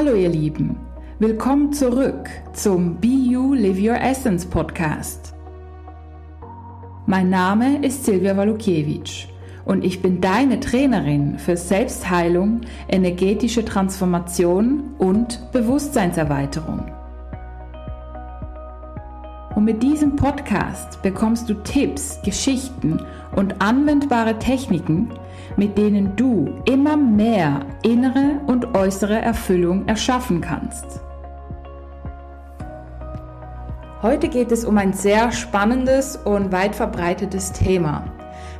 Hallo ihr Lieben, willkommen zurück zum Be You Live Your Essence Podcast. Mein Name ist Silvia Walukiewicz und ich bin deine Trainerin für Selbstheilung, energetische Transformation und Bewusstseinserweiterung. Und mit diesem Podcast bekommst du Tipps, Geschichten und anwendbare Techniken, mit denen du immer mehr innere und äußere Erfüllung erschaffen kannst. Heute geht es um ein sehr spannendes und weit verbreitetes Thema,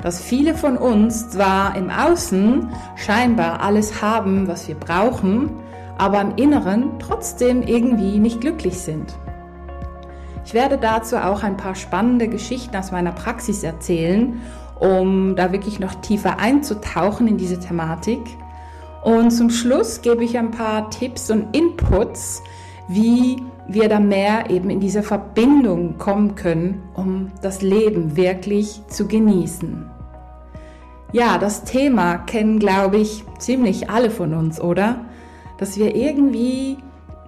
dass viele von uns zwar im Außen scheinbar alles haben, was wir brauchen, aber im Inneren trotzdem irgendwie nicht glücklich sind. Ich werde dazu auch ein paar spannende Geschichten aus meiner Praxis erzählen um da wirklich noch tiefer einzutauchen in diese Thematik. Und zum Schluss gebe ich ein paar Tipps und Inputs, wie wir da mehr eben in diese Verbindung kommen können, um das Leben wirklich zu genießen. Ja, das Thema kennen, glaube ich, ziemlich alle von uns, oder? Dass wir irgendwie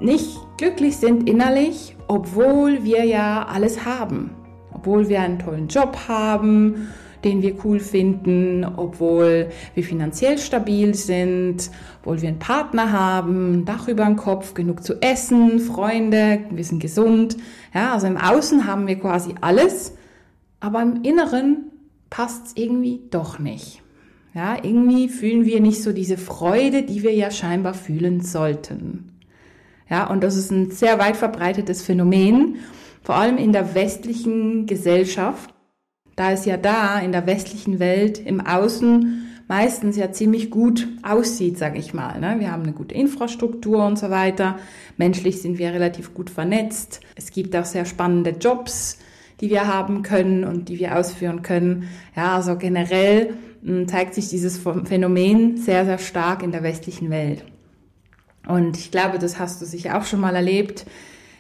nicht glücklich sind innerlich, obwohl wir ja alles haben. Obwohl wir einen tollen Job haben, den wir cool finden, obwohl wir finanziell stabil sind, obwohl wir einen Partner haben, ein Dach über dem Kopf, genug zu essen, Freunde, wir sind gesund. Ja, also im Außen haben wir quasi alles, aber im Inneren passt es irgendwie doch nicht. Ja, irgendwie fühlen wir nicht so diese Freude, die wir ja scheinbar fühlen sollten. Ja, und das ist ein sehr weit verbreitetes Phänomen, vor allem in der westlichen Gesellschaft da es ja da in der westlichen Welt im Außen meistens ja ziemlich gut aussieht, sage ich mal. Ne? Wir haben eine gute Infrastruktur und so weiter. Menschlich sind wir relativ gut vernetzt. Es gibt auch sehr spannende Jobs, die wir haben können und die wir ausführen können. Ja, also generell hm, zeigt sich dieses Phänomen sehr, sehr stark in der westlichen Welt. Und ich glaube, das hast du sicher auch schon mal erlebt.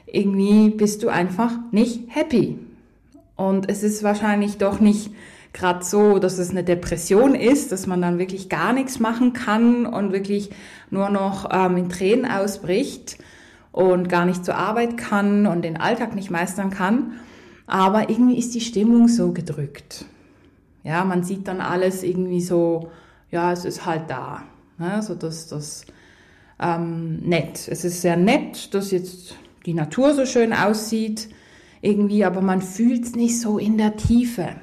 Irgendwie bist du einfach nicht happy. Und es ist wahrscheinlich doch nicht gerade so, dass es eine Depression ist, dass man dann wirklich gar nichts machen kann und wirklich nur noch ähm, in Tränen ausbricht und gar nicht zur Arbeit kann und den Alltag nicht meistern kann. Aber irgendwie ist die Stimmung so gedrückt. Ja, man sieht dann alles irgendwie so, ja, es ist halt da. Ne? So das, das ähm, nett. Es ist sehr nett, dass jetzt die Natur so schön aussieht irgendwie, aber man fühlt es nicht so in der Tiefe.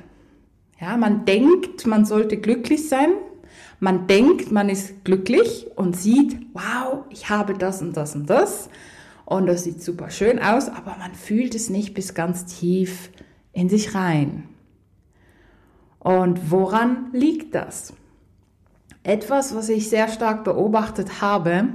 Ja, man denkt, man sollte glücklich sein. Man denkt, man ist glücklich und sieht, wow, ich habe das und das und das. Und das sieht super schön aus, aber man fühlt es nicht bis ganz tief in sich rein. Und woran liegt das? Etwas, was ich sehr stark beobachtet habe,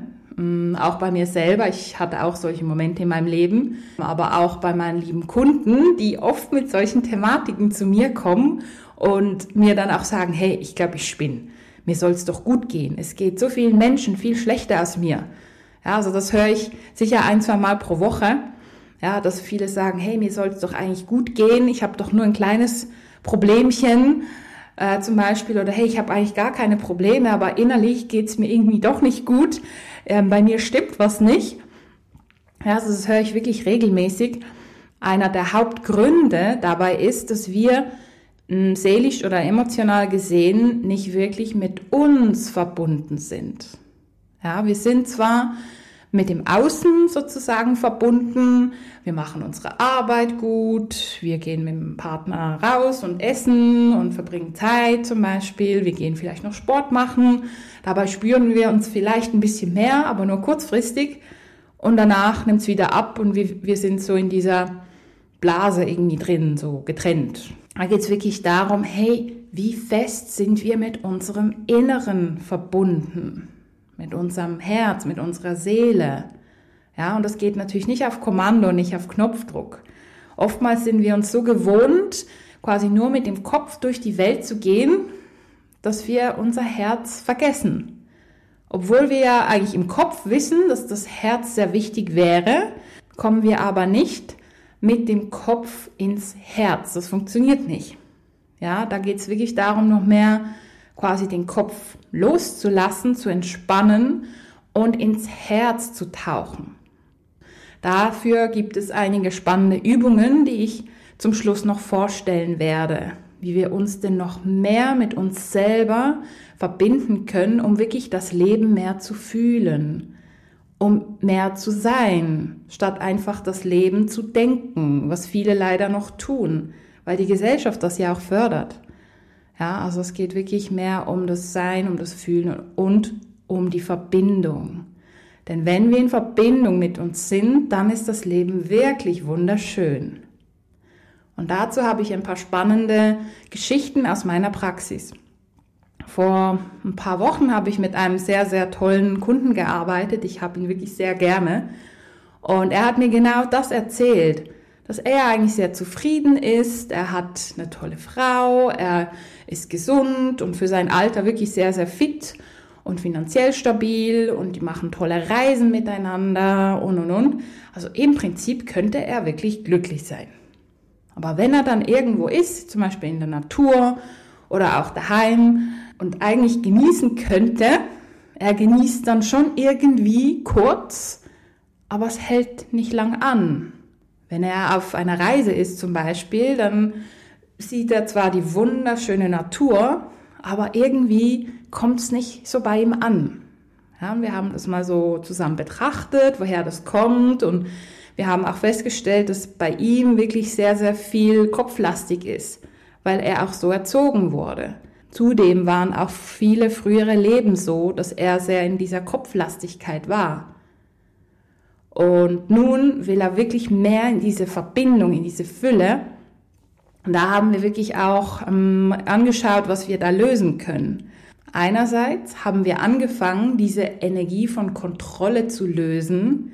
auch bei mir selber. Ich hatte auch solche Momente in meinem Leben, aber auch bei meinen lieben Kunden, die oft mit solchen Thematiken zu mir kommen und mir dann auch sagen, hey, ich glaube, ich spinne. Mir soll es doch gut gehen. Es geht so vielen Menschen viel schlechter als mir. Ja, also das höre ich sicher ein, zwei Mal pro Woche. Ja, dass viele sagen, hey, mir soll es doch eigentlich gut gehen. Ich habe doch nur ein kleines Problemchen äh, zum Beispiel. Oder hey, ich habe eigentlich gar keine Probleme, aber innerlich geht es mir irgendwie doch nicht gut ähm, bei mir stimmt was nicht. Ja, also das höre ich wirklich regelmäßig. Einer der Hauptgründe dabei ist, dass wir mh, seelisch oder emotional gesehen nicht wirklich mit uns verbunden sind. Ja, wir sind zwar mit dem Außen sozusagen verbunden. Wir machen unsere Arbeit gut. Wir gehen mit dem Partner raus und essen und verbringen Zeit zum Beispiel. Wir gehen vielleicht noch Sport machen. Dabei spüren wir uns vielleicht ein bisschen mehr, aber nur kurzfristig. Und danach nimmt es wieder ab und wir, wir sind so in dieser Blase irgendwie drin, so getrennt. Da geht es wirklich darum, hey, wie fest sind wir mit unserem Inneren verbunden? Mit unserem Herz, mit unserer Seele. Ja, und das geht natürlich nicht auf Kommando, nicht auf Knopfdruck. Oftmals sind wir uns so gewohnt, quasi nur mit dem Kopf durch die Welt zu gehen, dass wir unser Herz vergessen. Obwohl wir ja eigentlich im Kopf wissen, dass das Herz sehr wichtig wäre, kommen wir aber nicht mit dem Kopf ins Herz. Das funktioniert nicht. Ja, da geht es wirklich darum, noch mehr quasi den Kopf loszulassen, zu entspannen und ins Herz zu tauchen. Dafür gibt es einige spannende Übungen, die ich zum Schluss noch vorstellen werde, wie wir uns denn noch mehr mit uns selber verbinden können, um wirklich das Leben mehr zu fühlen, um mehr zu sein, statt einfach das Leben zu denken, was viele leider noch tun, weil die Gesellschaft das ja auch fördert. Ja, also es geht wirklich mehr um das Sein, um das Fühlen und um die Verbindung. Denn wenn wir in Verbindung mit uns sind, dann ist das Leben wirklich wunderschön. Und dazu habe ich ein paar spannende Geschichten aus meiner Praxis. Vor ein paar Wochen habe ich mit einem sehr, sehr tollen Kunden gearbeitet. Ich habe ihn wirklich sehr gerne. Und er hat mir genau das erzählt, dass er eigentlich sehr zufrieden ist. Er hat eine tolle Frau, er ist gesund und für sein Alter wirklich sehr, sehr fit und finanziell stabil und die machen tolle Reisen miteinander und und und. Also im Prinzip könnte er wirklich glücklich sein. Aber wenn er dann irgendwo ist, zum Beispiel in der Natur oder auch daheim und eigentlich genießen könnte, er genießt dann schon irgendwie kurz, aber es hält nicht lang an. Wenn er auf einer Reise ist zum Beispiel, dann sieht er zwar die wunderschöne Natur, aber irgendwie kommt es nicht so bei ihm an. Ja, wir haben das mal so zusammen betrachtet, woher das kommt und wir haben auch festgestellt, dass bei ihm wirklich sehr, sehr viel kopflastig ist, weil er auch so erzogen wurde. Zudem waren auch viele frühere Leben so, dass er sehr in dieser Kopflastigkeit war. Und nun will er wirklich mehr in diese Verbindung, in diese Fülle. Und da haben wir wirklich auch ähm, angeschaut, was wir da lösen können. Einerseits haben wir angefangen, diese Energie von Kontrolle zu lösen,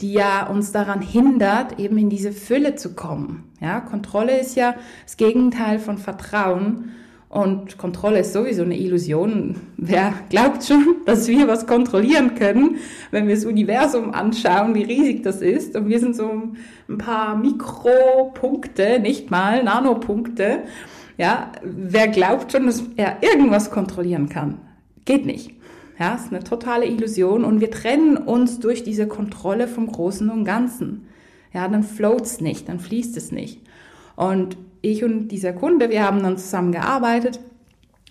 die ja uns daran hindert, eben in diese Fülle zu kommen. Ja, Kontrolle ist ja das Gegenteil von Vertrauen. Und Kontrolle ist sowieso eine Illusion. Wer glaubt schon, dass wir was kontrollieren können, wenn wir das Universum anschauen, wie riesig das ist? Und wir sind so ein paar Mikropunkte, nicht mal Nanopunkte. Ja, wer glaubt schon, dass er irgendwas kontrollieren kann? Geht nicht. Ja, ist eine totale Illusion und wir trennen uns durch diese Kontrolle vom Großen und Ganzen. Ja, dann floats nicht, dann fließt es nicht. Und ich und dieser Kunde, wir haben dann zusammen gearbeitet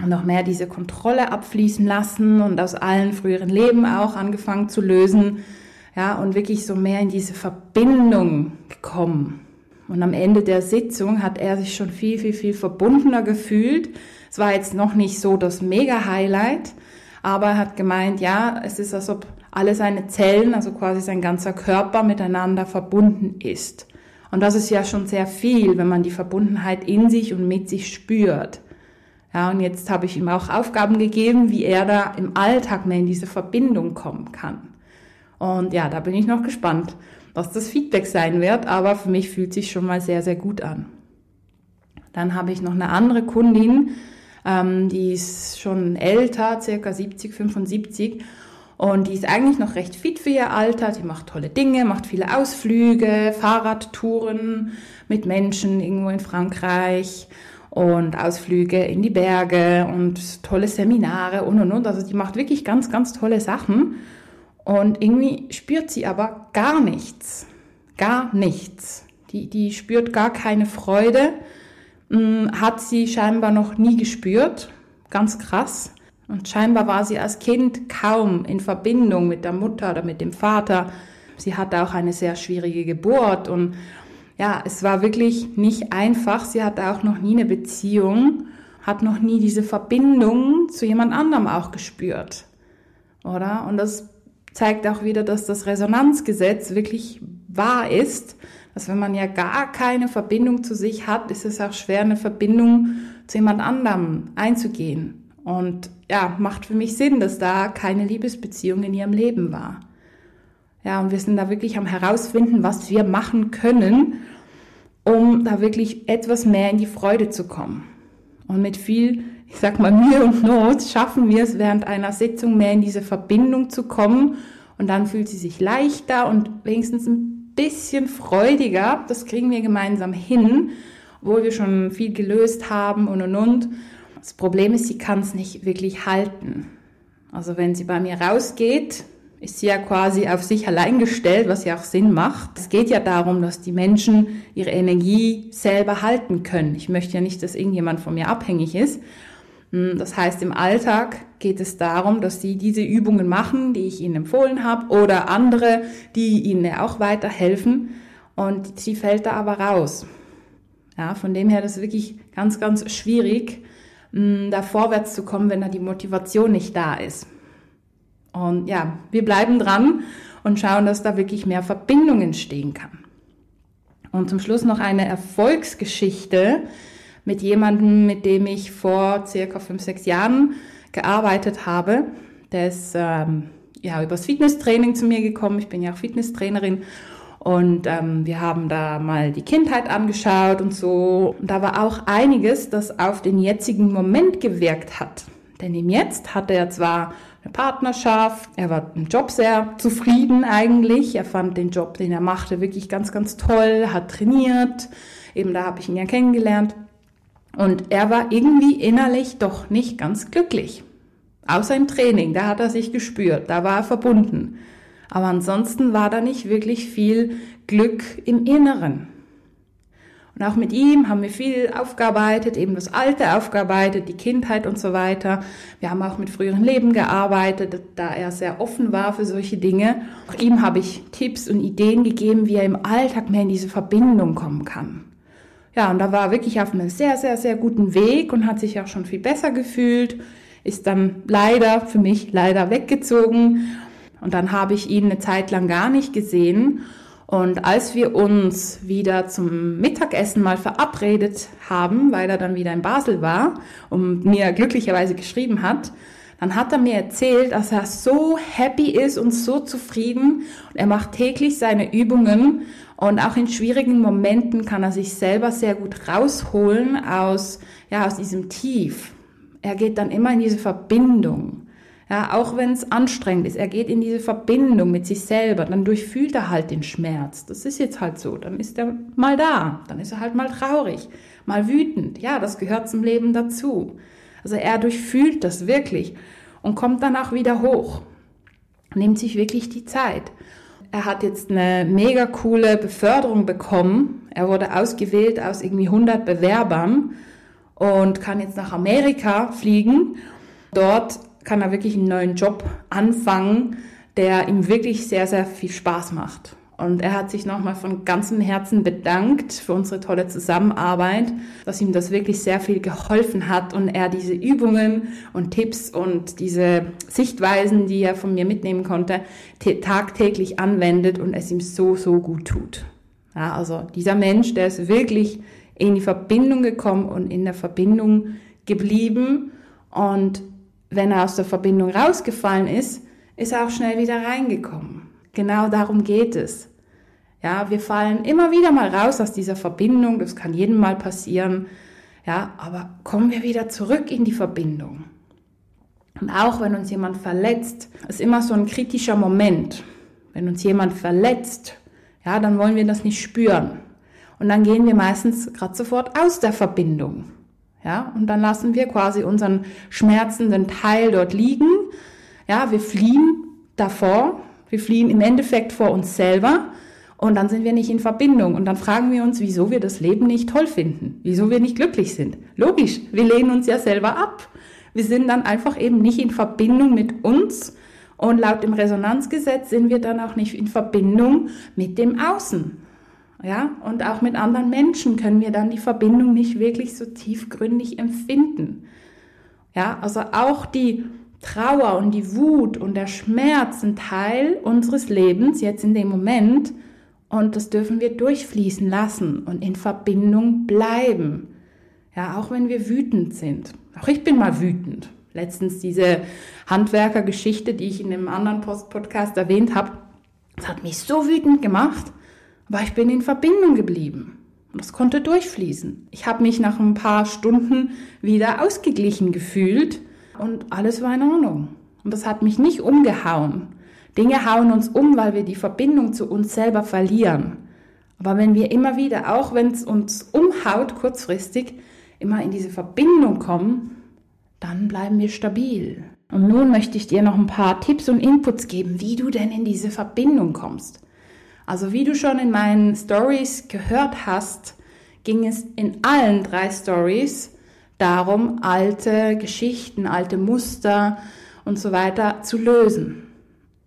und noch mehr diese Kontrolle abfließen lassen und aus allen früheren Leben auch angefangen zu lösen. Ja, und wirklich so mehr in diese Verbindung gekommen. Und am Ende der Sitzung hat er sich schon viel, viel, viel verbundener gefühlt. Es war jetzt noch nicht so das Mega-Highlight, aber er hat gemeint, ja, es ist, als ob alle seine Zellen, also quasi sein ganzer Körper miteinander verbunden ist. Und das ist ja schon sehr viel, wenn man die Verbundenheit in sich und mit sich spürt. Ja, und jetzt habe ich ihm auch Aufgaben gegeben, wie er da im Alltag mehr in diese Verbindung kommen kann. Und ja, da bin ich noch gespannt, was das Feedback sein wird, aber für mich fühlt sich schon mal sehr, sehr gut an. Dann habe ich noch eine andere Kundin, ähm, die ist schon älter, circa 70, 75. Und die ist eigentlich noch recht fit für ihr Alter. Die macht tolle Dinge, macht viele Ausflüge, Fahrradtouren mit Menschen irgendwo in Frankreich und Ausflüge in die Berge und tolle Seminare und und und. Also die macht wirklich ganz, ganz tolle Sachen. Und irgendwie spürt sie aber gar nichts. Gar nichts. Die, die spürt gar keine Freude hm, hat sie scheinbar noch nie gespürt. Ganz krass. Und scheinbar war sie als Kind kaum in Verbindung mit der Mutter oder mit dem Vater. Sie hatte auch eine sehr schwierige Geburt und ja, es war wirklich nicht einfach. Sie hatte auch noch nie eine Beziehung, hat noch nie diese Verbindung zu jemand anderem auch gespürt. Oder? Und das zeigt auch wieder, dass das Resonanzgesetz wirklich wahr ist dass wenn man ja gar keine Verbindung zu sich hat, ist es auch schwer, eine Verbindung zu jemand anderem einzugehen. Und ja, macht für mich Sinn, dass da keine Liebesbeziehung in ihrem Leben war. Ja, und wir sind da wirklich am herausfinden, was wir machen können, um da wirklich etwas mehr in die Freude zu kommen. Und mit viel, ich sag mal, Mühe und Not schaffen wir es während einer Sitzung mehr in diese Verbindung zu kommen. Und dann fühlt sie sich leichter und wenigstens ein bisschen freudiger. Das kriegen wir gemeinsam hin, obwohl wir schon viel gelöst haben und und und. Das Problem ist, sie kann es nicht wirklich halten. Also wenn sie bei mir rausgeht, ist sie ja quasi auf sich allein gestellt, was ja auch Sinn macht. Es geht ja darum, dass die Menschen ihre Energie selber halten können. Ich möchte ja nicht, dass irgendjemand von mir abhängig ist. Hm, das heißt, im Alltag geht es darum, dass sie diese Übungen machen, die ich ihnen empfohlen habe, oder andere, die ihnen auch weiterhelfen. Und sie fällt da aber raus. Ja, von dem her, das ist wirklich ganz, ganz schwierig, hm, da vorwärts zu kommen, wenn da die Motivation nicht da ist. Und ja, wir bleiben dran und schauen, dass da wirklich mehr Verbindung entstehen kann. Und zum Schluss noch eine Erfolgsgeschichte mit jemandem, mit dem ich vor circa fünf, sechs Jahren gearbeitet habe. Der ist ähm, ja übers Fitnesstraining zu mir gekommen. Ich bin ja auch Fitnesstrainerin und ähm, wir haben da mal die Kindheit angeschaut und so. Und da war auch einiges, das auf den jetzigen Moment gewirkt hat. Denn im Jetzt hatte er zwar eine Partnerschaft. Er war im Job sehr zufrieden eigentlich. Er fand den Job, den er machte, wirklich ganz, ganz toll, hat trainiert. Eben da habe ich ihn ja kennengelernt. Und er war irgendwie innerlich doch nicht ganz glücklich. Außer im Training, da hat er sich gespürt, da war er verbunden. Aber ansonsten war da nicht wirklich viel Glück im Inneren. Und auch mit ihm haben wir viel aufgearbeitet, eben das Alte aufgearbeitet, die Kindheit und so weiter. Wir haben auch mit früheren Leben gearbeitet, da er sehr offen war für solche Dinge. Auch ihm habe ich Tipps und Ideen gegeben, wie er im Alltag mehr in diese Verbindung kommen kann. Ja, und da war er wirklich auf einem sehr, sehr, sehr guten Weg und hat sich auch schon viel besser gefühlt, ist dann leider, für mich leider weggezogen. Und dann habe ich ihn eine Zeit lang gar nicht gesehen. Und als wir uns wieder zum Mittagessen mal verabredet haben, weil er dann wieder in Basel war und mir glücklicherweise geschrieben hat, dann hat er mir erzählt, dass er so happy ist und so zufrieden. Und er macht täglich seine Übungen und auch in schwierigen Momenten kann er sich selber sehr gut rausholen aus, ja, aus diesem Tief. Er geht dann immer in diese Verbindung. Ja, auch wenn es anstrengend ist, er geht in diese Verbindung mit sich selber, dann durchfühlt er halt den Schmerz. Das ist jetzt halt so. Dann ist er mal da, dann ist er halt mal traurig, mal wütend. Ja, das gehört zum Leben dazu. Also er durchfühlt das wirklich und kommt dann auch wieder hoch. Nimmt sich wirklich die Zeit. Er hat jetzt eine mega coole Beförderung bekommen. Er wurde ausgewählt aus irgendwie 100 Bewerbern und kann jetzt nach Amerika fliegen. Dort kann er wirklich einen neuen Job anfangen, der ihm wirklich sehr, sehr viel Spaß macht. Und er hat sich nochmal von ganzem Herzen bedankt für unsere tolle Zusammenarbeit, dass ihm das wirklich sehr viel geholfen hat und er diese Übungen und Tipps und diese Sichtweisen, die er von mir mitnehmen konnte, tagtäglich anwendet und es ihm so, so gut tut. Ja, also dieser Mensch, der ist wirklich in die Verbindung gekommen und in der Verbindung geblieben und wenn er aus der Verbindung rausgefallen ist, ist er auch schnell wieder reingekommen. Genau darum geht es. Ja, wir fallen immer wieder mal raus aus dieser Verbindung, das kann jedem mal passieren. Ja, aber kommen wir wieder zurück in die Verbindung. Und auch wenn uns jemand verletzt, ist immer so ein kritischer Moment. Wenn uns jemand verletzt, ja, dann wollen wir das nicht spüren. Und dann gehen wir meistens gerade sofort aus der Verbindung. Ja, und dann lassen wir quasi unseren schmerzenden Teil dort liegen. Ja, wir fliehen davor. Wir fliehen im Endeffekt vor uns selber. Und dann sind wir nicht in Verbindung. Und dann fragen wir uns, wieso wir das Leben nicht toll finden. Wieso wir nicht glücklich sind. Logisch. Wir lehnen uns ja selber ab. Wir sind dann einfach eben nicht in Verbindung mit uns. Und laut dem Resonanzgesetz sind wir dann auch nicht in Verbindung mit dem Außen. Ja, und auch mit anderen Menschen können wir dann die Verbindung nicht wirklich so tiefgründig empfinden. Ja, also auch die Trauer und die Wut und der Schmerz sind Teil unseres Lebens jetzt in dem Moment und das dürfen wir durchfließen lassen und in Verbindung bleiben. Ja, auch wenn wir wütend sind. Auch ich bin mal wütend. Letztens diese Handwerkergeschichte, die ich in einem anderen Post-Podcast erwähnt habe, das hat mich so wütend gemacht. Aber ich bin in Verbindung geblieben. Und das konnte durchfließen. Ich habe mich nach ein paar Stunden wieder ausgeglichen gefühlt und alles war in Ordnung. Und das hat mich nicht umgehauen. Dinge hauen uns um, weil wir die Verbindung zu uns selber verlieren. Aber wenn wir immer wieder, auch wenn es uns umhaut kurzfristig, immer in diese Verbindung kommen, dann bleiben wir stabil. Und nun möchte ich dir noch ein paar Tipps und Inputs geben, wie du denn in diese Verbindung kommst. Also wie du schon in meinen Stories gehört hast, ging es in allen drei Stories darum, alte Geschichten, alte Muster und so weiter zu lösen.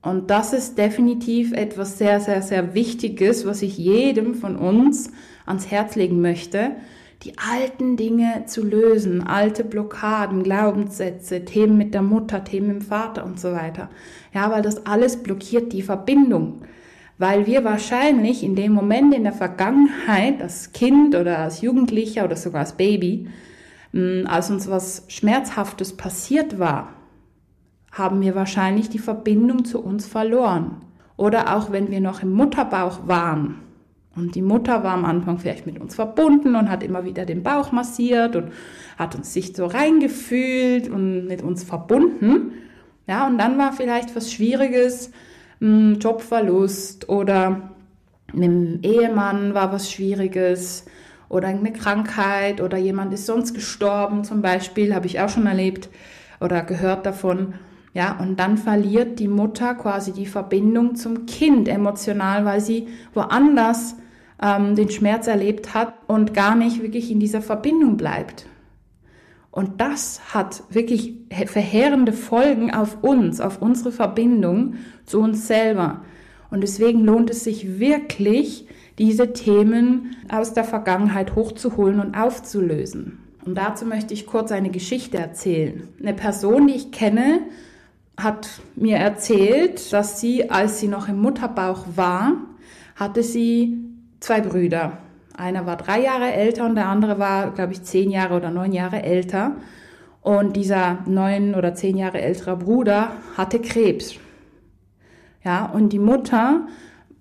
Und das ist definitiv etwas sehr, sehr, sehr Wichtiges, was ich jedem von uns ans Herz legen möchte, die alten Dinge zu lösen, alte Blockaden, Glaubenssätze, Themen mit der Mutter, Themen mit dem Vater und so weiter. Ja, weil das alles blockiert die Verbindung. Weil wir wahrscheinlich in dem Moment in der Vergangenheit, als Kind oder als Jugendlicher oder sogar als Baby, hm, als uns was Schmerzhaftes passiert war, haben wir wahrscheinlich die Verbindung zu uns verloren. Oder auch wenn wir noch im Mutterbauch waren und die Mutter war am Anfang vielleicht mit uns verbunden und hat immer wieder den Bauch massiert und hat uns sich so reingefühlt und mit uns verbunden. Ja, und dann war vielleicht was Schwieriges, hm, Jobverlust oder mit dem Ehemann war was Schwieriges oder eine Krankheit oder jemand ist sonst gestorben zum Beispiel, habe ich auch schon erlebt oder gehört davon. Ja, und dann verliert die Mutter quasi die Verbindung zum Kind emotional, weil sie woanders ähm, den Schmerz erlebt hat und gar nicht wirklich in dieser Verbindung bleibt. Und das hat wirklich verheerende Folgen auf uns, auf unsere Verbindung zu uns selber. Und deswegen lohnt es sich wirklich, diese Themen aus der Vergangenheit hochzuholen und aufzulösen. Und dazu möchte ich kurz eine Geschichte erzählen. Eine Person, die ich kenne, hat mir erzählt, dass sie, als sie noch im Mutterbauch war, hatte sie zwei Brüder. Einer war drei Jahre älter und der andere war, glaube ich, zehn Jahre oder neun Jahre älter. Und dieser neun oder zehn Jahre ältere Bruder hatte Krebs. Ja, und die Mutter,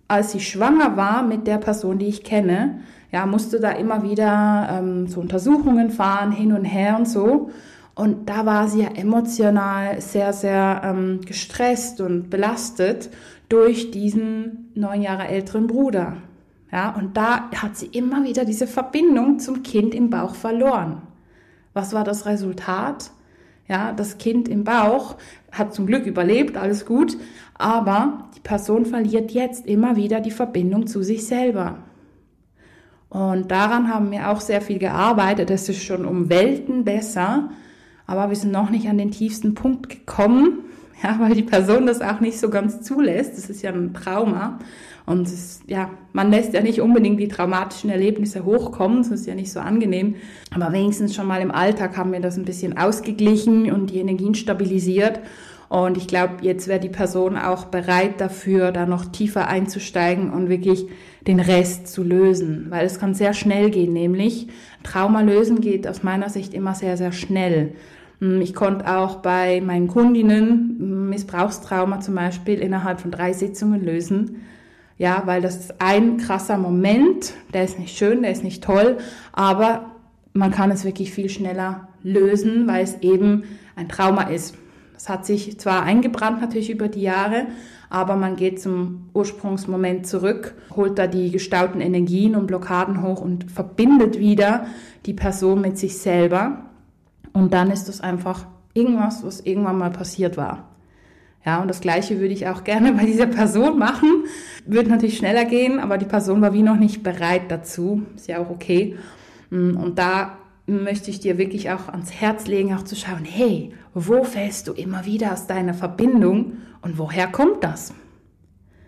als sie schwanger war mit der Person, die ich kenne, ja, musste da immer wieder ähm, zu Untersuchungen fahren, hin und her und so. Und da war sie ja emotional sehr, sehr ähm, gestresst und belastet durch diesen neun Jahre älteren Bruder. Ja, und da hat sie immer wieder diese Verbindung zum Kind im Bauch verloren. Was war das Resultat? Ja, das Kind im Bauch hat zum Glück überlebt, alles gut, aber die Person verliert jetzt immer wieder die Verbindung zu sich selber. Und daran haben wir auch sehr viel gearbeitet. Es ist schon um Welten besser, aber wir sind noch nicht an den tiefsten Punkt gekommen, ja, weil die Person das auch nicht so ganz zulässt. Das ist ja ein Trauma. Und es, ja, man lässt ja nicht unbedingt die traumatischen Erlebnisse hochkommen, das ist ja nicht so angenehm. Aber wenigstens schon mal im Alltag haben wir das ein bisschen ausgeglichen und die Energien stabilisiert. Und ich glaube, jetzt wäre die Person auch bereit dafür, da noch tiefer einzusteigen und wirklich den Rest zu lösen. Weil es kann sehr schnell gehen, nämlich Trauma lösen geht aus meiner Sicht immer sehr, sehr schnell. Hm, ich konnte auch bei meinen Kundinnen Missbrauchstrauma zum Beispiel innerhalb von drei Sitzungen lösen. Ja, weil das ist ein krasser Moment, der ist nicht schön, der ist nicht toll, aber man kann es wirklich viel schneller lösen, weil es eben ein Trauma ist. Es hat sich zwar eingebrannt natürlich über die Jahre, aber man geht zum Ursprungsmoment zurück, holt da die gestauten Energien und Blockaden hoch und verbindet wieder die Person mit sich selber. Und dann ist das einfach irgendwas, was irgendwann mal passiert war. Ja, und das Gleiche würde ich auch gerne bei dieser Person machen. Würde natürlich schneller gehen, aber die Person war wie noch nicht bereit dazu. Ist ja auch okay. Mm, und da möchte ich dir wirklich auch ans Herz legen, auch zu schauen, hey, wo fällst du immer wieder aus deiner Verbindung und woher kommt das?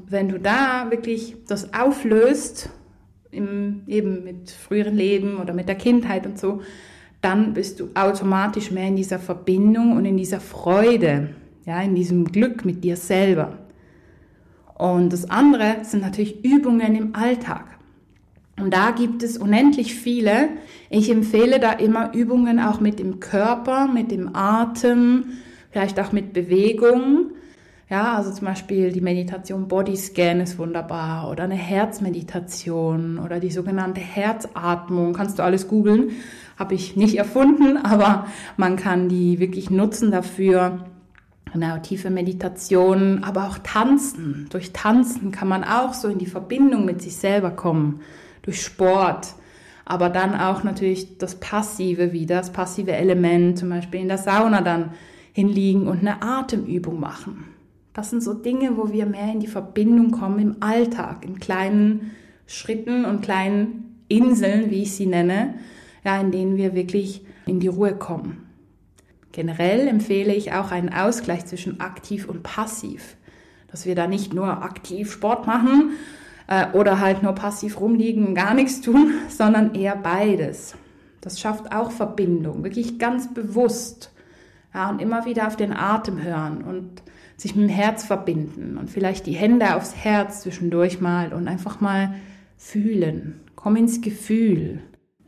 Wenn du da wirklich das auflöst, im, eben mit früheren Leben oder mit der Kindheit und so, dann bist du automatisch mehr in dieser Verbindung und in dieser Freude, ja, in diesem Glück mit dir selber. Und das andere sind natürlich Übungen im Alltag. Und da gibt es unendlich viele. Ich empfehle da immer Übungen auch mit dem Körper, mit dem Atem, vielleicht auch mit Bewegung. Ja, also zum Beispiel die Meditation Bodyscan ist wunderbar oder eine Herzmeditation oder die sogenannte Herzatmung. Kannst du alles googeln habe ich nicht erfunden, aber man kann die wirklich nutzen dafür. Genau, tiefe Meditation, aber auch Tanzen. Durch Tanzen kann man auch so in die Verbindung mit sich selber kommen. Durch Sport. Aber dann auch natürlich das Passive wieder, das passive Element, zum Beispiel in der Sauna dann hinliegen und eine Atemübung machen. Das sind so Dinge, wo wir mehr in die Verbindung kommen im Alltag, in kleinen Schritten und kleinen Inseln, wie ich sie nenne, ja, in denen wir wirklich in die Ruhe kommen. Generell empfehle ich auch einen Ausgleich zwischen aktiv und passiv, dass wir da nicht nur aktiv Sport machen äh, oder halt nur passiv rumliegen und gar nichts tun, sondern eher beides. Das schafft auch Verbindung, wirklich ganz bewusst. Ja, und immer wieder auf den Atem hören und sich mit dem Herz verbinden und vielleicht die Hände aufs Herz zwischendurch mal und einfach mal fühlen. Komm ins Gefühl.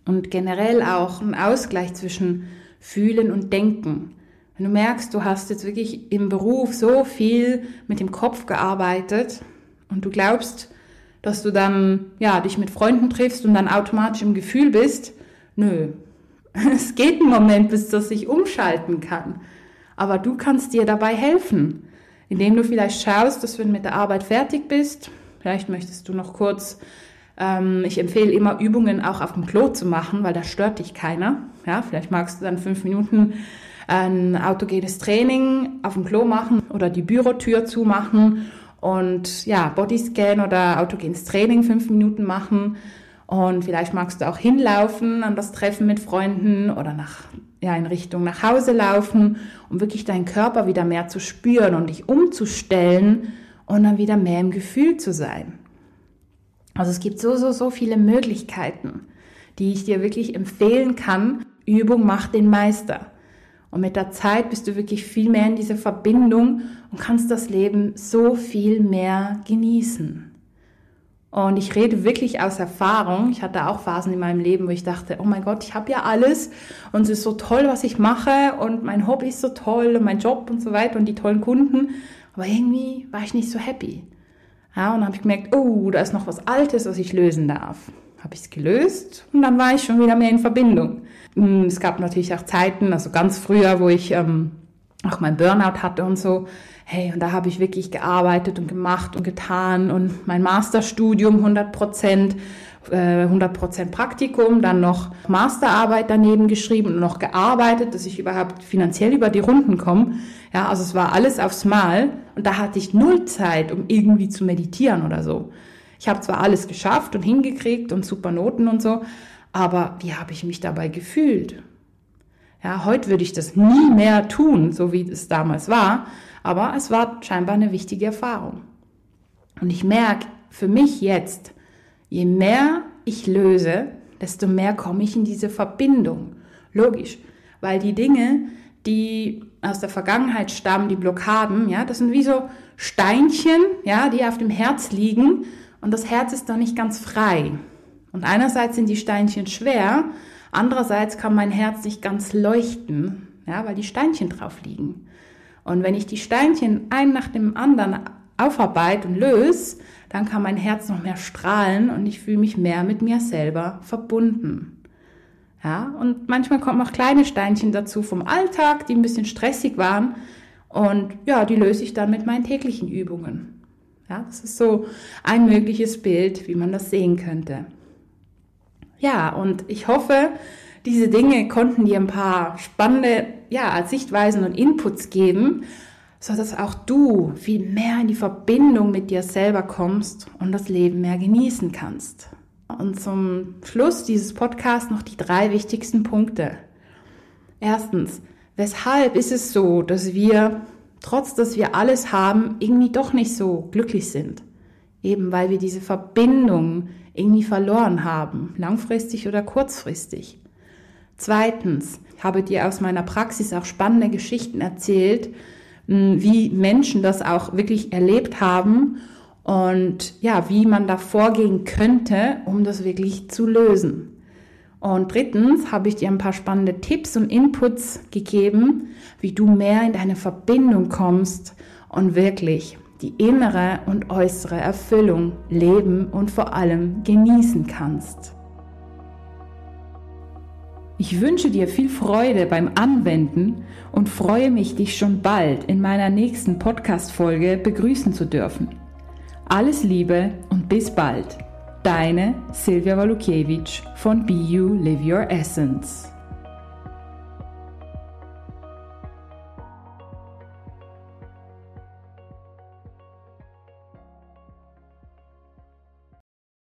Und generell auch ein Ausgleich zwischen Fühlen und Denken. Wenn du merkst, du hast jetzt wirklich im Beruf so viel mit dem Kopf gearbeitet und du glaubst, dass du dann ja dich mit Freunden triffst und dann automatisch im Gefühl bist, nö. Es geht einen Moment, bis das sich umschalten kann. Aber du kannst dir dabei helfen, indem du vielleicht schaust, dass wenn du mit der Arbeit fertig bist, vielleicht möchtest du noch kurz ähm, ich empfehle immer Übungen auch auf dem Klo zu machen, weil da stört dich keiner. Ja, vielleicht magst du dann fünf Minuten ein autogenes Training auf dem Klo machen oder die Bürotür zumachen und ja, Bodyscan oder autogenes Training fünf Minuten machen. Und vielleicht magst du auch hinlaufen an das Treffen mit Freunden oder nach, ja, in Richtung nach Hause laufen, um wirklich deinen Körper wieder mehr zu spüren und dich umzustellen und dann wieder mehr im Gefühl zu sein. Also es gibt so, so, so viele Möglichkeiten, die ich dir wirklich empfehlen kann. Übung macht den Meister. Und mit der Zeit bist du wirklich viel mehr in dieser Verbindung und kannst das Leben so viel mehr genießen. Und ich rede wirklich aus Erfahrung. Ich hatte auch Phasen in meinem Leben, wo ich dachte, oh mein Gott, ich habe ja alles und es ist so toll, was ich mache und mein Hobby ist so toll und mein Job und so weiter und die tollen Kunden. Aber irgendwie war ich nicht so happy. Ja, und dann habe ich gemerkt, oh, da ist noch was Altes, was ich lösen darf. Habe ich es gelöst und dann war ich schon wieder mehr in Verbindung. Hm, es gab natürlich auch Zeiten, also ganz früher, wo ich ähm, auch mein Burnout hatte und so. Hey, und da habe ich wirklich gearbeitet und gemacht und getan und mein Masterstudium 100 Prozent 100% äh, Praktikum, dann noch Masterarbeit daneben geschrieben und noch gearbeitet, dass ich überhaupt finanziell über die Runden komme. Ja, also es war alles aufs Mal und da hatte ich null Zeit, um irgendwie zu meditieren oder so. Ich habe zwar alles geschafft und hingekriegt und super Noten und so, aber wie habe ich mich dabei gefühlt? Ja, heute würde ich das nie mehr tun, so wie es damals war, aber es war scheinbar eine wichtige Erfahrung. Und ich merke für mich jetzt, Je mehr ich löse, desto mehr komme ich in diese Verbindung. Logisch, weil die Dinge, die aus der Vergangenheit stammen, die Blockaden, ja, das sind wie so Steinchen, ja, die auf dem Herz liegen und das Herz ist da nicht ganz frei. Und einerseits sind die Steinchen schwer, andererseits kann mein Herz nicht ganz leuchten, ja, weil die Steinchen drauf liegen. Und wenn ich die Steinchen ein nach dem anderen aufarbeite und löse, dann kann mein Herz noch mehr strahlen und ich fühle mich mehr mit mir selber verbunden. Ja, und manchmal kommen auch kleine Steinchen dazu vom Alltag, die ein bisschen stressig waren. Und ja, die löse ich dann mit meinen täglichen Übungen. Ja, das ist so ein mögliches Bild, wie man das sehen könnte. Ja, und ich hoffe, diese Dinge konnten dir ein paar spannende ja, Sichtweisen und Inputs geben so dass auch du viel mehr in die Verbindung mit dir selber kommst und das Leben mehr genießen kannst. Und zum Schluss dieses Podcasts noch die drei wichtigsten Punkte. Erstens, weshalb ist es so, dass wir, trotz dass wir alles haben, irgendwie doch nicht so glücklich sind? Eben weil wir diese Verbindung irgendwie verloren haben, langfristig oder kurzfristig. Zweitens, ich habe dir aus meiner Praxis auch spannende Geschichten erzählt, wie Menschen das auch wirklich erlebt haben und ja, wie man da vorgehen könnte, um das wirklich zu lösen. Und drittens habe ich dir ein paar spannende Tipps und Inputs gegeben, wie du mehr in deine Verbindung kommst und wirklich die innere und äußere Erfüllung leben und vor allem genießen kannst. Ich wünsche dir viel Freude beim Anwenden und freue mich, dich schon bald in meiner nächsten Podcast-Folge begrüßen zu dürfen. Alles Liebe und bis bald. Deine Silvia Walukiewicz von Be You Live Your Essence.